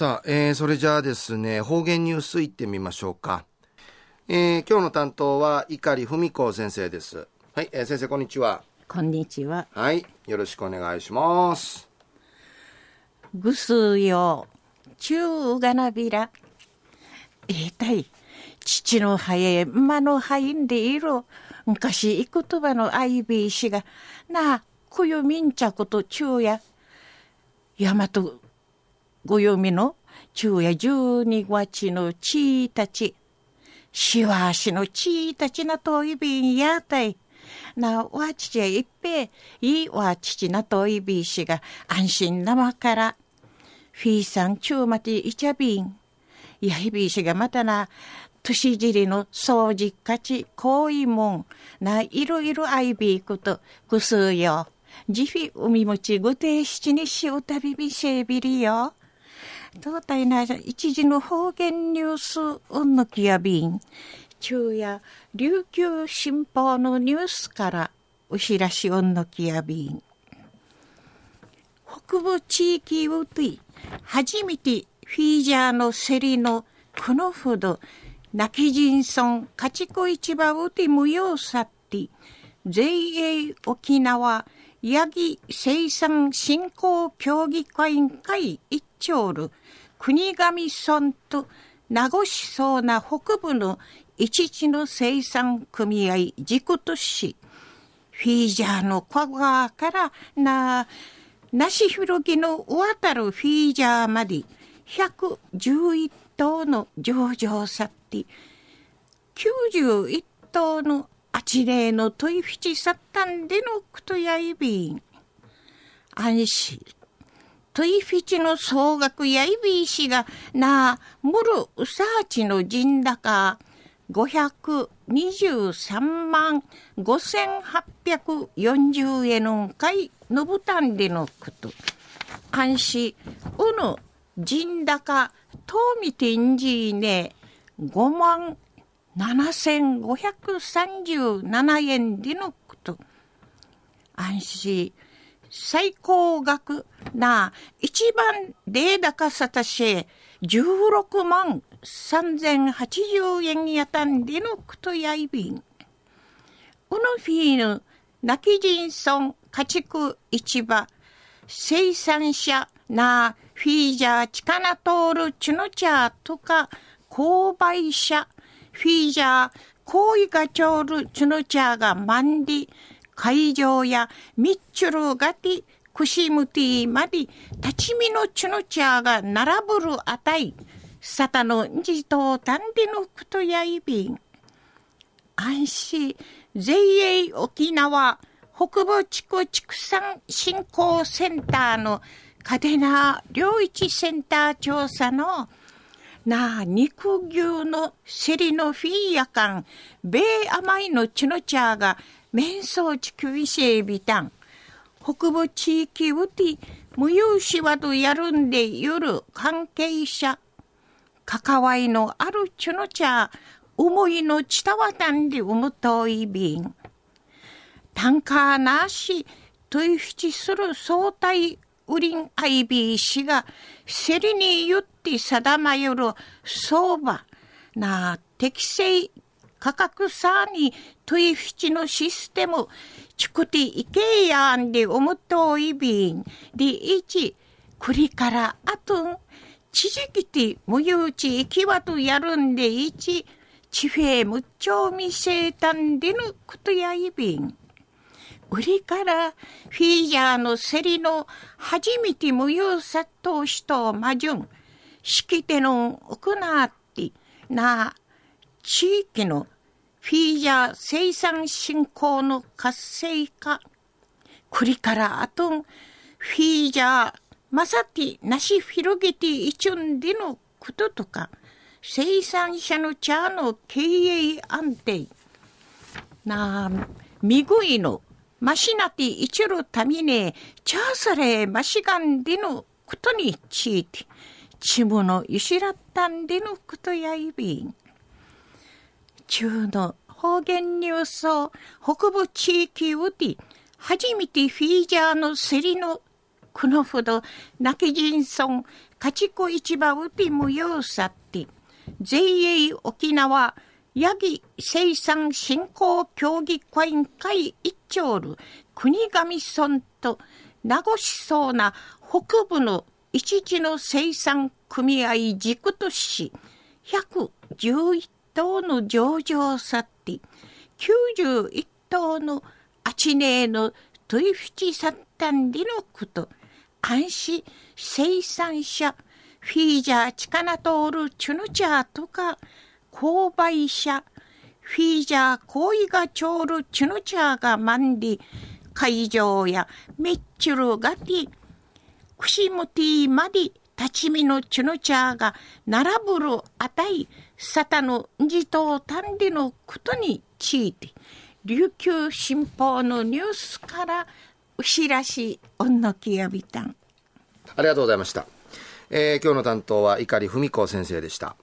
さあ、えー、それじゃあですね、方言ニュースいってみましょうか。えー、今日の担当は碇文子先生です。はい、えー、先生こんにちは。こんにちは。はい、よろしくお願いします。ぐすよ、中がなびら。えー、たい、父の肺へ馬の肺んでいる、昔、いくとばのアイビー氏が、なあ、こよみんちゃこと中や、大和ごご読みの昼夜十二月のちいたち、しわしのちいたちなといびんやたい。なわちちゃいっぺいいわちちなといびしが安心なまから。フィーさんちゅうまていちゃびん。やいびしがまたな、年尻の掃除かち、こういもん、な、いろいろあいびいこと、ぐすうよ。じひ海もちぐて七にしうたびびせびりよ。東大な一時の方言ニュースうんぬきやびん。昼夜、琉球新報のニュースからお知らしうんぬきやびん。北部地域うとい、初めてフィージャーの競りのこのほど、泣き人村家畜市場うて無用さって、JA 沖縄八木生産振興協議会員会一丁る国頭村と名護市そうな北部の一地の生産組合軸都市フィージャーの小川からな梨広ぎの渡るフィージャーまで111頭の上場さって91頭のあちれのトイフィチサッタンでのクトヤイビン。安心。トイフィチの総額やいびいしがなあ、むるうさーちの陣高、523万5840円のかいのぶたんでのこと。安心、うぬ、陣高、とみてんじいね、5万7537円でのこと。安心、最高額な一番データ化さたし16万3080円やたんでのことやいびん。うのフィーヌ、泣き人村家畜市場、生産者なフィージャーチカナトールチュノチャーとか購買者、フィージャー、コイガチョールチュノチャーがマンディ、会場やミッチュルガティ、クシムティまで、立ち見のチュノチャーが並ぶるあたい、サタのじとたんでのくとやいびん。安心、JA 沖縄北部地区畜産振興センターのカデナ良一センター調査のなあ、肉牛のセリのフィーヤカン、米甘いのチュノチャーが、面相地区イシエビタン、北部地域ウティ、無有しわとやるんで夜関係者、関わいのあるチュノチャー、思いのちたわたんでうむといびん。単価なし、といふちする相対ウリンアイビー氏が、セリに言って定まよる相場な適正価格差にトイフチのシステム、チクティイケーヤンでおむといびん、でいち、くりからあとん、ちじきて無有ちいきわとやるんでいち、ちフェむっちょみせたんでぬことやいびん。売りからフィージャーの競りの初めて無用殺到しとまじゅん、式手の行ってなあ地域のフィージャー生産振興の活性化、くりからあとん、フィージャーまさてなし広げていちゅんでのこととか、生産者の茶の経営安定、なあ、みぐいのマシナティ一るために、チャーサレマシガンでのことについて、ちむのゆしらったんでのことやいびん。中の方言ニュースを北部地域うて、初めてフィージャーの競りのこのほど、泣き人村家畜市場うて無用さって、JA 沖縄、ヤギ生産振興協議会員会一丁る国頭村と名護しそうな北部の一時の生産組合軸とし、111頭の上場さって、91頭のあちねえのトイフチサッタンリのこと、監視生産者、フィージャーチカナトールチュヌチャーとか、購買者、フィージャー行為がチョールチュヌチャーがマンリ、会場やメッチュルガティ、クシムティマディ、立ち見のチュノチャーが並ぶるあたい、サタの自島単理のことについて、琉球新報のニュースからうしらしおんのきやびたん。ありがとうございました。えー、今日の担当は碇文子先生でした。